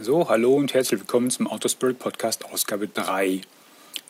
So, hallo und herzlich willkommen zum Autospirit Podcast Ausgabe 3.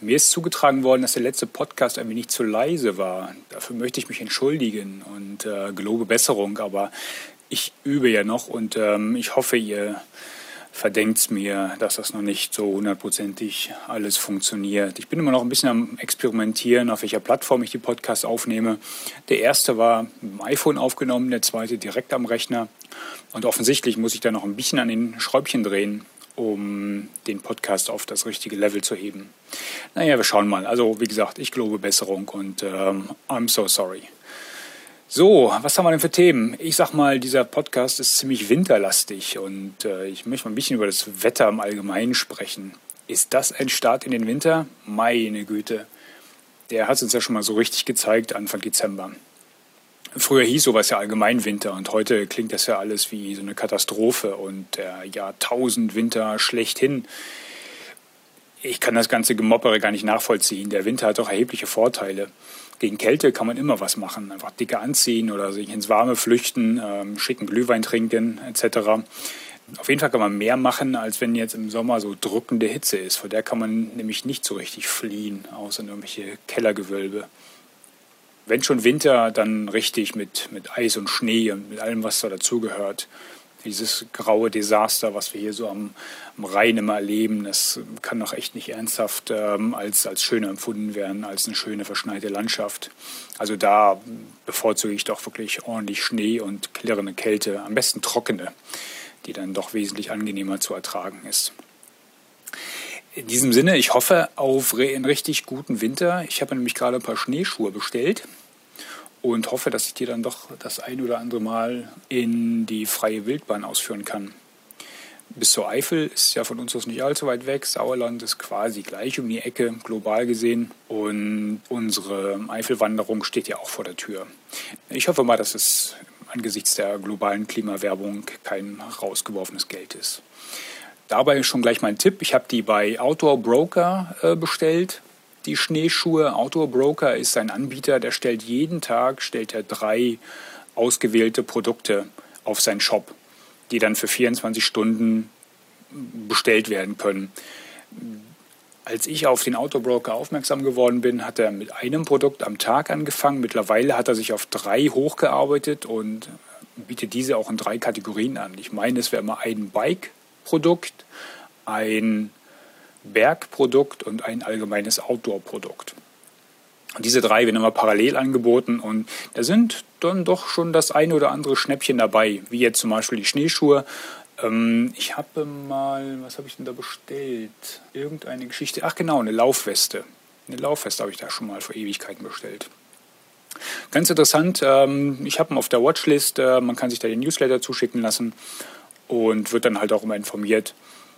Mir ist zugetragen worden, dass der letzte Podcast ein wenig zu leise war. Dafür möchte ich mich entschuldigen und äh, gelobe Besserung, aber ich übe ja noch und ähm, ich hoffe, ihr verdenkt es mir, dass das noch nicht so hundertprozentig alles funktioniert. Ich bin immer noch ein bisschen am Experimentieren, auf welcher Plattform ich die Podcasts aufnehme. Der erste war mit dem iPhone aufgenommen, der zweite direkt am Rechner. Und offensichtlich muss ich da noch ein bisschen an den Schräubchen drehen, um den Podcast auf das richtige Level zu heben. Naja, wir schauen mal. Also, wie gesagt, ich glaube Besserung und ähm, I'm so sorry. So, was haben wir denn für Themen? Ich sag mal, dieser Podcast ist ziemlich winterlastig und äh, ich möchte mal ein bisschen über das Wetter im Allgemeinen sprechen. Ist das ein Start in den Winter? Meine Güte. Der hat es uns ja schon mal so richtig gezeigt Anfang Dezember. Früher hieß sowas ja allgemein Winter und heute klingt das ja alles wie so eine Katastrophe und der Jahrtausendwinter schlechthin. Ich kann das ganze Gemoppere gar nicht nachvollziehen. Der Winter hat doch erhebliche Vorteile. Gegen Kälte kann man immer was machen. Einfach dicker anziehen oder sich ins Warme flüchten, ähm, schicken Glühwein trinken etc. Auf jeden Fall kann man mehr machen, als wenn jetzt im Sommer so drückende Hitze ist. Vor der kann man nämlich nicht so richtig fliehen, außer in irgendwelche Kellergewölbe wenn schon Winter, dann richtig mit, mit Eis und Schnee und mit allem, was da dazugehört. Dieses graue Desaster, was wir hier so am, am Rhein immer erleben, das kann doch echt nicht ernsthaft ähm, als, als schöner empfunden werden, als eine schöne verschneite Landschaft. Also da bevorzuge ich doch wirklich ordentlich Schnee und klirrende Kälte, am besten trockene, die dann doch wesentlich angenehmer zu ertragen ist. In diesem Sinne, ich hoffe auf einen richtig guten Winter. Ich habe nämlich gerade ein paar Schneeschuhe bestellt und hoffe, dass ich die dann doch das ein oder andere Mal in die freie Wildbahn ausführen kann. Bis zur Eifel ist ja von uns aus nicht allzu weit weg. Sauerland ist quasi gleich um die Ecke, global gesehen. Und unsere Eifelwanderung steht ja auch vor der Tür. Ich hoffe mal, dass es angesichts der globalen Klimawerbung kein rausgeworfenes Geld ist. Dabei schon gleich mein Tipp. Ich habe die bei Outdoor Broker äh, bestellt. Die Schneeschuhe. Outdoor Broker ist ein Anbieter, der stellt jeden Tag stellt er drei ausgewählte Produkte auf seinen Shop, die dann für 24 Stunden bestellt werden können. Als ich auf den Outdoor Broker aufmerksam geworden bin, hat er mit einem Produkt am Tag angefangen. Mittlerweile hat er sich auf drei hochgearbeitet und bietet diese auch in drei Kategorien an. Ich meine, es wäre immer ein Bike, Produkt, ein Bergprodukt und ein allgemeines Outdoor-Produkt. diese drei werden immer parallel angeboten und da sind dann doch schon das eine oder andere Schnäppchen dabei, wie jetzt zum Beispiel die Schneeschuhe. Ähm, ich habe mal, was habe ich denn da bestellt? Irgendeine Geschichte. Ach genau, eine Laufweste. Eine Laufweste habe ich da schon mal vor Ewigkeiten bestellt. Ganz interessant, ähm, ich habe ihn auf der Watchlist, äh, man kann sich da den Newsletter zuschicken lassen und wird dann halt auch immer informiert,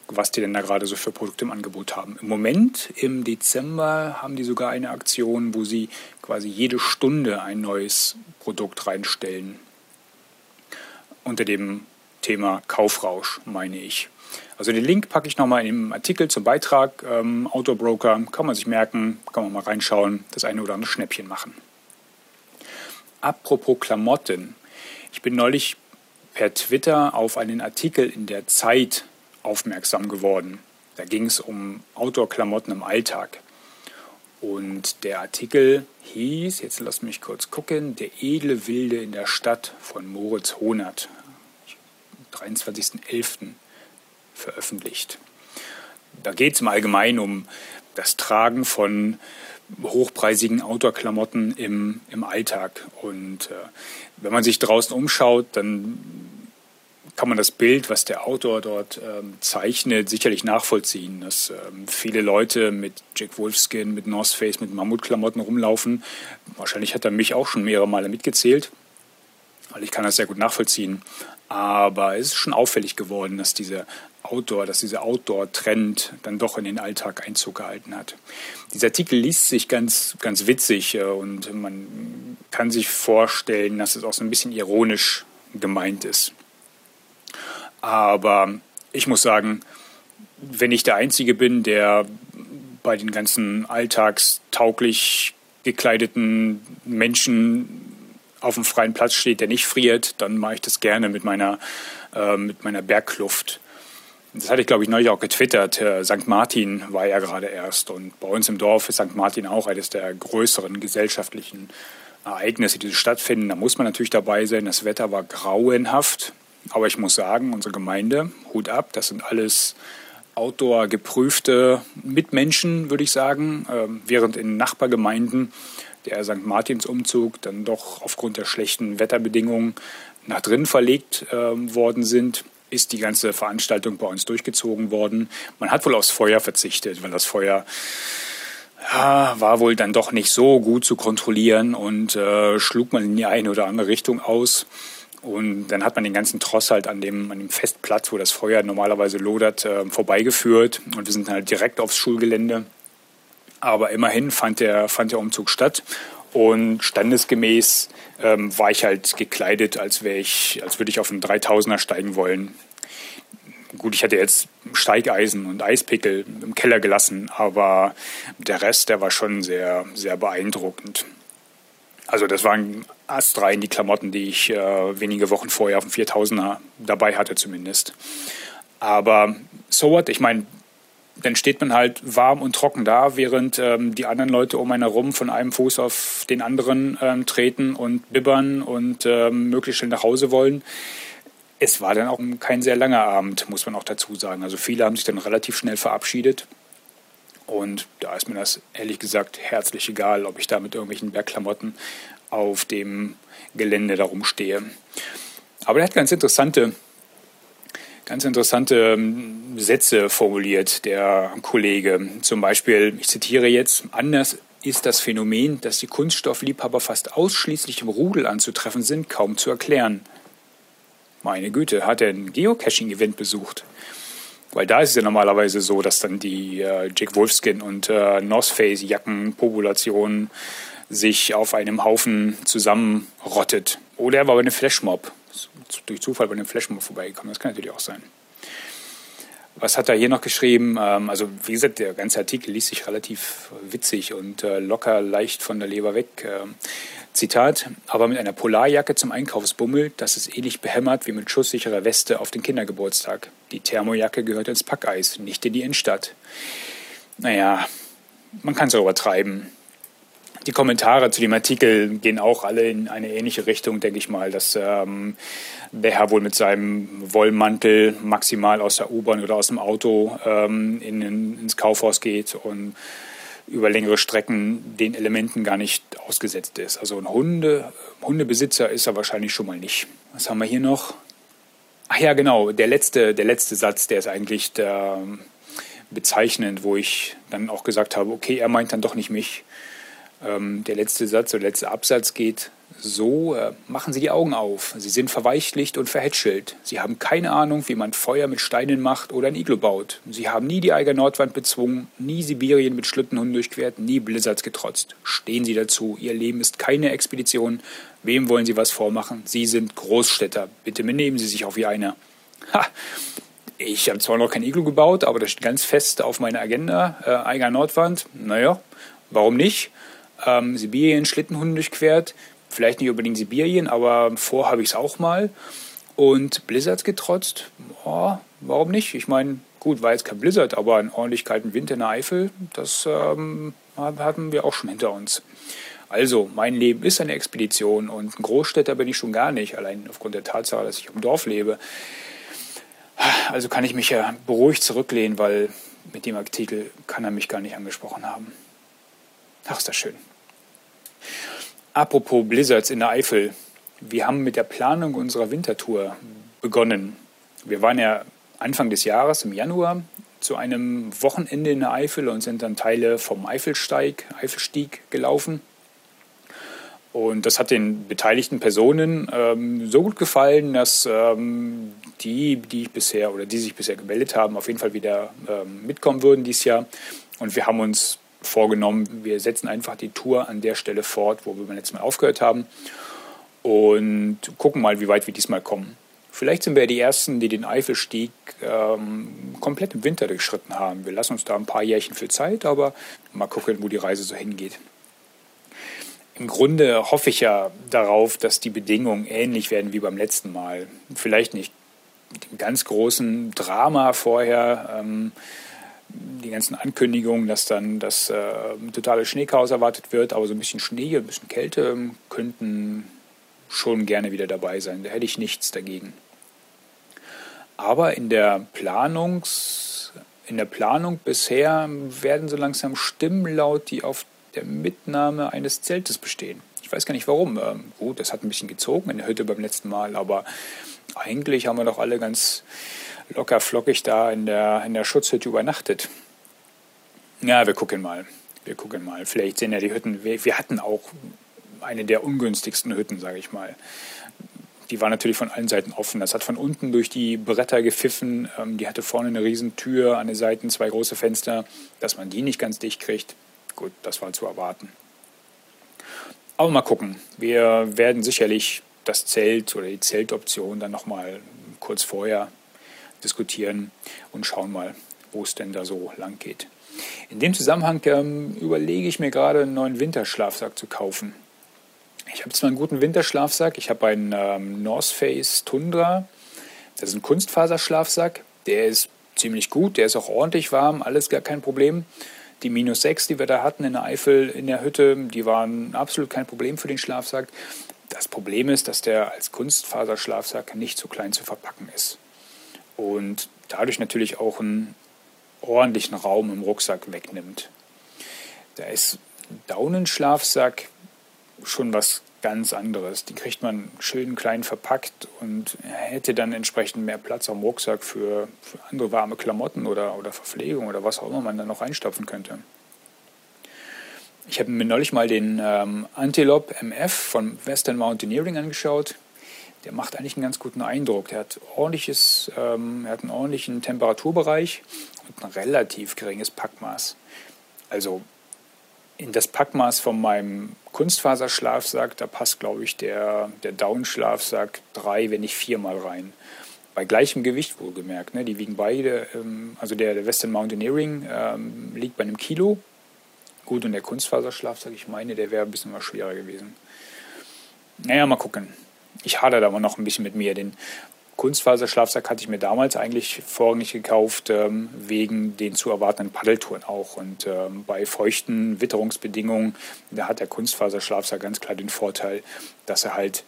was die denn da gerade so für Produkte im Angebot haben. Im Moment, im Dezember, haben die sogar eine Aktion, wo sie quasi jede Stunde ein neues Produkt reinstellen. Unter dem Thema Kaufrausch, meine ich. Also den Link packe ich nochmal in dem Artikel zum Beitrag. Ähm, Outdoor Broker kann man sich merken, kann man mal reinschauen, das eine oder andere Schnäppchen machen. Apropos Klamotten. Ich bin neulich per Twitter auf einen Artikel in der Zeit aufmerksam geworden. Da ging es um Outdoor-Klamotten im Alltag. Und der Artikel hieß, jetzt lass mich kurz gucken, Der edle Wilde in der Stadt von Moritz Honert, 23.11. veröffentlicht. Da geht es im Allgemeinen um das Tragen von hochpreisigen Outdoor-Klamotten im, im Alltag. Und äh, wenn man sich draußen umschaut, dann kann man das Bild, was der Autor dort ähm, zeichnet, sicherlich nachvollziehen, dass ähm, viele Leute mit Jack Wolfskin, mit North Face, mit Mammutklamotten rumlaufen. Wahrscheinlich hat er mich auch schon mehrere Male mitgezählt, weil ich kann das sehr gut nachvollziehen. Aber es ist schon auffällig geworden, dass dieser Outdoor, dass dieser Outdoor-Trend dann doch in den Alltag Einzug gehalten hat. Dieser Artikel liest sich ganz, ganz witzig äh, und man kann sich vorstellen, dass es auch so ein bisschen ironisch gemeint ist. Aber ich muss sagen, wenn ich der Einzige bin, der bei den ganzen alltagstauglich gekleideten Menschen auf dem freien Platz steht, der nicht friert, dann mache ich das gerne mit meiner, äh, mit meiner Bergkluft. Das hatte ich, glaube ich, neulich auch getwittert. Äh, St. Martin war ja gerade erst. Und bei uns im Dorf ist St. Martin auch eines der größeren gesellschaftlichen Ereignisse, die stattfinden. Da muss man natürlich dabei sein. Das Wetter war grauenhaft. Aber ich muss sagen, unsere Gemeinde, Hut ab, das sind alles outdoor geprüfte Mitmenschen, würde ich sagen. Ähm, während in Nachbargemeinden der St. Martins-Umzug dann doch aufgrund der schlechten Wetterbedingungen nach drinnen verlegt äh, worden sind, ist die ganze Veranstaltung bei uns durchgezogen worden. Man hat wohl aufs Feuer verzichtet, weil das Feuer ja, war wohl dann doch nicht so gut zu kontrollieren und äh, schlug man in die eine oder andere Richtung aus. Und dann hat man den ganzen Tross halt an dem, an dem Festplatz, wo das Feuer normalerweise lodert, äh, vorbeigeführt. Und wir sind halt direkt aufs Schulgelände. Aber immerhin fand der, fand der Umzug statt. Und standesgemäß ähm, war ich halt gekleidet, als als würde ich auf einen 3000er steigen wollen. Gut, ich hatte jetzt Steigeisen und Eispickel im Keller gelassen, aber der Rest, der war schon sehr, sehr beeindruckend. Also das waren astrein die Klamotten, die ich äh, wenige Wochen vorher auf dem 4000er dabei hatte zumindest. Aber so what, ich meine, dann steht man halt warm und trocken da, während ähm, die anderen Leute um einen herum von einem Fuß auf den anderen ähm, treten und bibbern und ähm, möglichst schnell nach Hause wollen. Es war dann auch kein sehr langer Abend, muss man auch dazu sagen. Also viele haben sich dann relativ schnell verabschiedet. Und da ist mir das ehrlich gesagt herzlich egal, ob ich da mit irgendwelchen Bergklamotten auf dem Gelände darum stehe. Aber er hat ganz interessante, ganz interessante ähm, Sätze formuliert, der Kollege. Zum Beispiel, ich zitiere jetzt, anders ist das Phänomen, dass die Kunststoffliebhaber fast ausschließlich im Rudel anzutreffen sind, kaum zu erklären. Meine Güte, hat er ein Geocaching-Event besucht? Weil da ist es ja normalerweise so, dass dann die äh, Jack Wolfskin und äh, North Face Jackenpopulation sich auf einem Haufen zusammenrottet. Oder er war bei einem Flashmob, durch Zufall bei einem Flashmob vorbeigekommen. Das kann natürlich auch sein. Was hat er hier noch geschrieben? Ähm, also wie gesagt, der ganze Artikel liest sich relativ witzig und äh, locker leicht von der Leber weg. Ähm, Zitat, aber mit einer Polarjacke zum Einkaufsbummel, das ist ähnlich behämmert wie mit schusssicherer Weste auf den Kindergeburtstag. Die Thermojacke gehört ins Packeis, nicht in die Innenstadt. Naja, man kann es auch übertreiben. Die Kommentare zu dem Artikel gehen auch alle in eine ähnliche Richtung, denke ich mal, dass ähm, der Herr wohl mit seinem Wollmantel maximal aus der U-Bahn oder aus dem Auto ähm, in, ins Kaufhaus geht und über längere Strecken den Elementen gar nicht ausgesetzt ist. Also ein Hunde, Hundebesitzer ist er wahrscheinlich schon mal nicht. Was haben wir hier noch? Ach ja, genau, der letzte, der letzte Satz, der ist eigentlich der, bezeichnend, wo ich dann auch gesagt habe, okay, er meint dann doch nicht mich. Ähm, der letzte Satz, der letzte Absatz geht so, äh, machen Sie die Augen auf. Sie sind verweichlicht und verhätschelt. Sie haben keine Ahnung, wie man Feuer mit Steinen macht oder ein Iglo baut. Sie haben nie die Eiger Nordwand bezwungen, nie Sibirien mit Schlittenhunden durchquert, nie Blizzards getrotzt. Stehen Sie dazu. Ihr Leben ist keine Expedition. Wem wollen Sie was vormachen? Sie sind Großstädter. Bitte benehmen Sie sich auch wie einer. Ha! Ich habe zwar noch kein Iglo gebaut, aber das steht ganz fest auf meiner Agenda. Äh, Eiger Nordwand, naja, warum nicht? Ähm, Sibirien, Schlittenhunden durchquert Vielleicht nicht unbedingt Sibirien, aber vor habe ich es auch mal. Und Blizzards getrotzt, oh, warum nicht? Ich meine, gut, war jetzt kein Blizzard, aber einen ordentlich kalten Winter in der Eifel, das ähm, hatten wir auch schon hinter uns. Also, mein Leben ist eine Expedition und ein Großstädter bin ich schon gar nicht, allein aufgrund der Tatsache, dass ich im Dorf lebe. Also kann ich mich ja beruhigt zurücklehnen, weil mit dem Artikel kann er mich gar nicht angesprochen haben. Ach, ist das schön. Apropos Blizzards in der Eifel. Wir haben mit der Planung unserer Wintertour begonnen. Wir waren ja Anfang des Jahres, im Januar, zu einem Wochenende in der Eifel und sind dann Teile vom Eifelsteig, Eifelstieg gelaufen. Und das hat den beteiligten Personen ähm, so gut gefallen, dass ähm, die, die ich bisher oder die sich bisher gemeldet haben, auf jeden Fall wieder ähm, mitkommen würden dieses Jahr. Und wir haben uns vorgenommen, wir setzen einfach die Tour an der Stelle fort, wo wir beim letzten Mal aufgehört haben und gucken mal, wie weit wir diesmal kommen. Vielleicht sind wir die Ersten, die den Eifelstieg ähm, komplett im Winter durchschritten haben. Wir lassen uns da ein paar Jährchen für Zeit, aber mal gucken, wo die Reise so hingeht. Im Grunde hoffe ich ja darauf, dass die Bedingungen ähnlich werden wie beim letzten Mal. Vielleicht nicht dem ganz großen Drama vorher, ähm, die ganzen Ankündigungen, dass dann das äh, totale Schneechaos erwartet wird, aber so ein bisschen Schnee, ein bisschen Kälte ähm, könnten schon gerne wieder dabei sein. Da hätte ich nichts dagegen. Aber in der Planungs, in der Planung bisher werden so langsam Stimmen laut, die auf der Mitnahme eines Zeltes bestehen. Ich weiß gar nicht warum. Ähm, gut, das hat ein bisschen gezogen in der Hütte beim letzten Mal, aber eigentlich haben wir doch alle ganz locker flockig da in der, in der Schutzhütte übernachtet. Ja, wir gucken mal. Wir gucken mal. Vielleicht sehen ja die Hütten. Wir, wir hatten auch eine der ungünstigsten Hütten, sage ich mal. Die war natürlich von allen Seiten offen. Das hat von unten durch die Bretter gepfiffen. Ähm, die hatte vorne eine Riesentür, an den Seiten zwei große Fenster. Dass man die nicht ganz dicht kriegt, gut, das war zu erwarten. Aber mal gucken. Wir werden sicherlich das Zelt oder die Zeltoption dann nochmal kurz vorher diskutieren und schauen mal, wo es denn da so lang geht. In dem Zusammenhang ähm, überlege ich mir gerade einen neuen Winterschlafsack zu kaufen. Ich habe zwar einen guten Winterschlafsack, ich habe einen ähm, North Face Tundra, das ist ein Kunstfaserschlafsack, der ist ziemlich gut, der ist auch ordentlich warm, alles gar kein Problem. Die minus 6, die wir da hatten in der Eifel in der Hütte, die waren absolut kein Problem für den Schlafsack. Das Problem ist, dass der als Kunstfaserschlafsack nicht so klein zu verpacken ist. Und dadurch natürlich auch einen ordentlichen Raum im Rucksack wegnimmt. Da ist ein Daunenschlafsack schon was ganz anderes. Die kriegt man schön klein verpackt und hätte dann entsprechend mehr Platz am Rucksack für, für andere warme Klamotten oder, oder Verpflegung oder was auch immer man da noch reinstopfen könnte. Ich habe mir neulich mal den ähm, Antelope MF von Western Mountaineering angeschaut. Der macht eigentlich einen ganz guten Eindruck. Der hat, ordentliches, ähm, er hat einen ordentlichen Temperaturbereich und ein relativ geringes Packmaß. Also in das Packmaß von meinem Kunstfaserschlafsack, da passt, glaube ich, der, der Down-Schlafsack drei, wenn nicht viermal rein. Bei gleichem Gewicht wohlgemerkt. Ne? Die wiegen beide, ähm, also der, der Western Mountaineering ähm, liegt bei einem Kilo. Gut, und der Kunstfaserschlafsack, ich meine, der wäre ein bisschen was schwerer gewesen. Naja, mal gucken. Ich hadere aber noch ein bisschen mit mir. Den Kunstfaserschlafsack hatte ich mir damals eigentlich vorrangig gekauft, ähm, wegen den zu erwartenden Paddeltouren auch. Und ähm, bei feuchten Witterungsbedingungen, da hat der Kunstfaserschlafsack ganz klar den Vorteil, dass er halt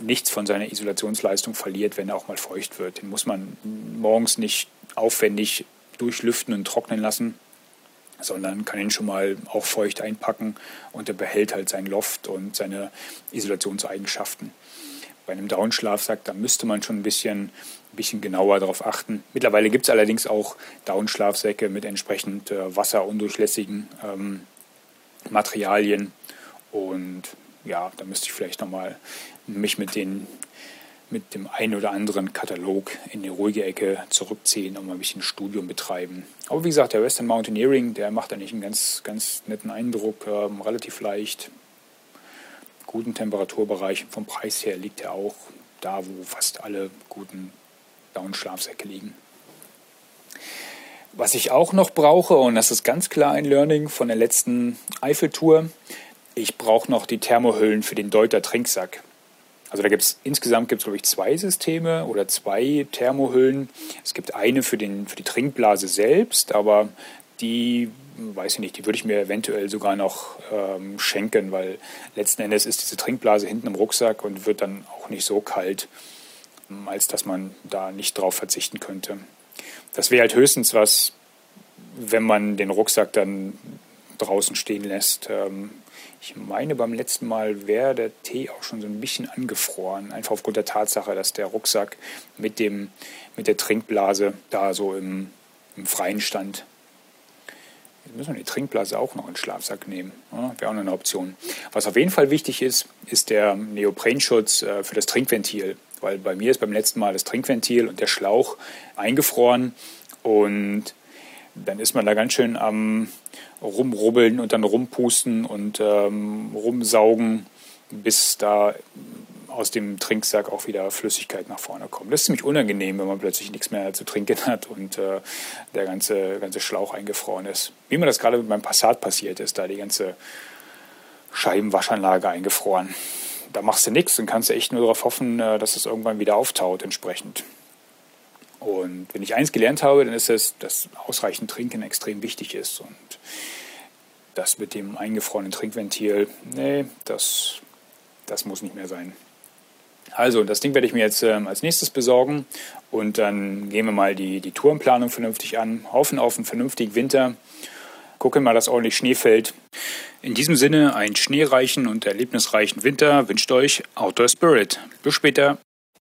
nichts von seiner Isolationsleistung verliert, wenn er auch mal feucht wird. Den muss man morgens nicht aufwendig durchlüften und trocknen lassen, sondern kann ihn schon mal auch feucht einpacken und er behält halt sein Loft und seine Isolationseigenschaften bei einem Downschlafsack, da müsste man schon ein bisschen, ein bisschen genauer darauf achten. Mittlerweile gibt es allerdings auch Downschlafsäcke mit entsprechend äh, wasserundurchlässigen ähm, Materialien. Und ja, da müsste ich vielleicht nochmal mich mit, den, mit dem einen oder anderen Katalog in die ruhige Ecke zurückziehen und mal ein bisschen Studium betreiben. Aber wie gesagt, der Western Mountaineering, der macht eigentlich einen ganz, ganz netten Eindruck, ähm, relativ leicht, guten Temperaturbereich. Vom Preis her liegt er auch da, wo fast alle guten Down-Schlafsäcke liegen. Was ich auch noch brauche, und das ist ganz klar ein Learning von der letzten Eiffeltour, ich brauche noch die Thermohüllen für den Deuter Trinksack. Also da gibt es insgesamt gibt glaube ich zwei Systeme oder zwei Thermohüllen. Es gibt eine für, den, für die Trinkblase selbst, aber die weiß ich nicht, die würde ich mir eventuell sogar noch ähm, schenken, weil letzten Endes ist diese Trinkblase hinten im Rucksack und wird dann auch nicht so kalt, ähm, als dass man da nicht drauf verzichten könnte. Das wäre halt höchstens was, wenn man den Rucksack dann draußen stehen lässt. Ähm, ich meine, beim letzten Mal wäre der Tee auch schon so ein bisschen angefroren, einfach aufgrund der Tatsache, dass der Rucksack mit, dem, mit der Trinkblase da so im, im Freien stand. Müssen wir die Trinkblase auch noch in den Schlafsack nehmen. Ja, Wäre auch noch eine Option. Was auf jeden Fall wichtig ist, ist der Neoprenschutz äh, für das Trinkventil. Weil bei mir ist beim letzten Mal das Trinkventil und der Schlauch eingefroren. Und dann ist man da ganz schön am Rumrubbeln und dann rumpusten und ähm, rumsaugen, bis da aus dem Trinksack auch wieder Flüssigkeit nach vorne kommt. Das ist ziemlich unangenehm, wenn man plötzlich nichts mehr zu trinken hat und äh, der ganze, ganze Schlauch eingefroren ist. Wie mir das gerade mit meinem Passat passiert ist, da die ganze Scheibenwaschanlage eingefroren. Da machst du nichts und kannst echt nur darauf hoffen, äh, dass es irgendwann wieder auftaut entsprechend. Und wenn ich eins gelernt habe, dann ist es, dass ausreichend Trinken extrem wichtig ist. Und das mit dem eingefrorenen Trinkventil, nee, das, das muss nicht mehr sein. Also, das Ding werde ich mir jetzt ähm, als nächstes besorgen und dann gehen wir mal die, die Tourenplanung vernünftig an, hoffen auf einen vernünftigen Winter, gucken mal, dass ordentlich Schnee fällt. In diesem Sinne, einen schneereichen und erlebnisreichen Winter wünscht euch Outdoor Spirit. Bis später.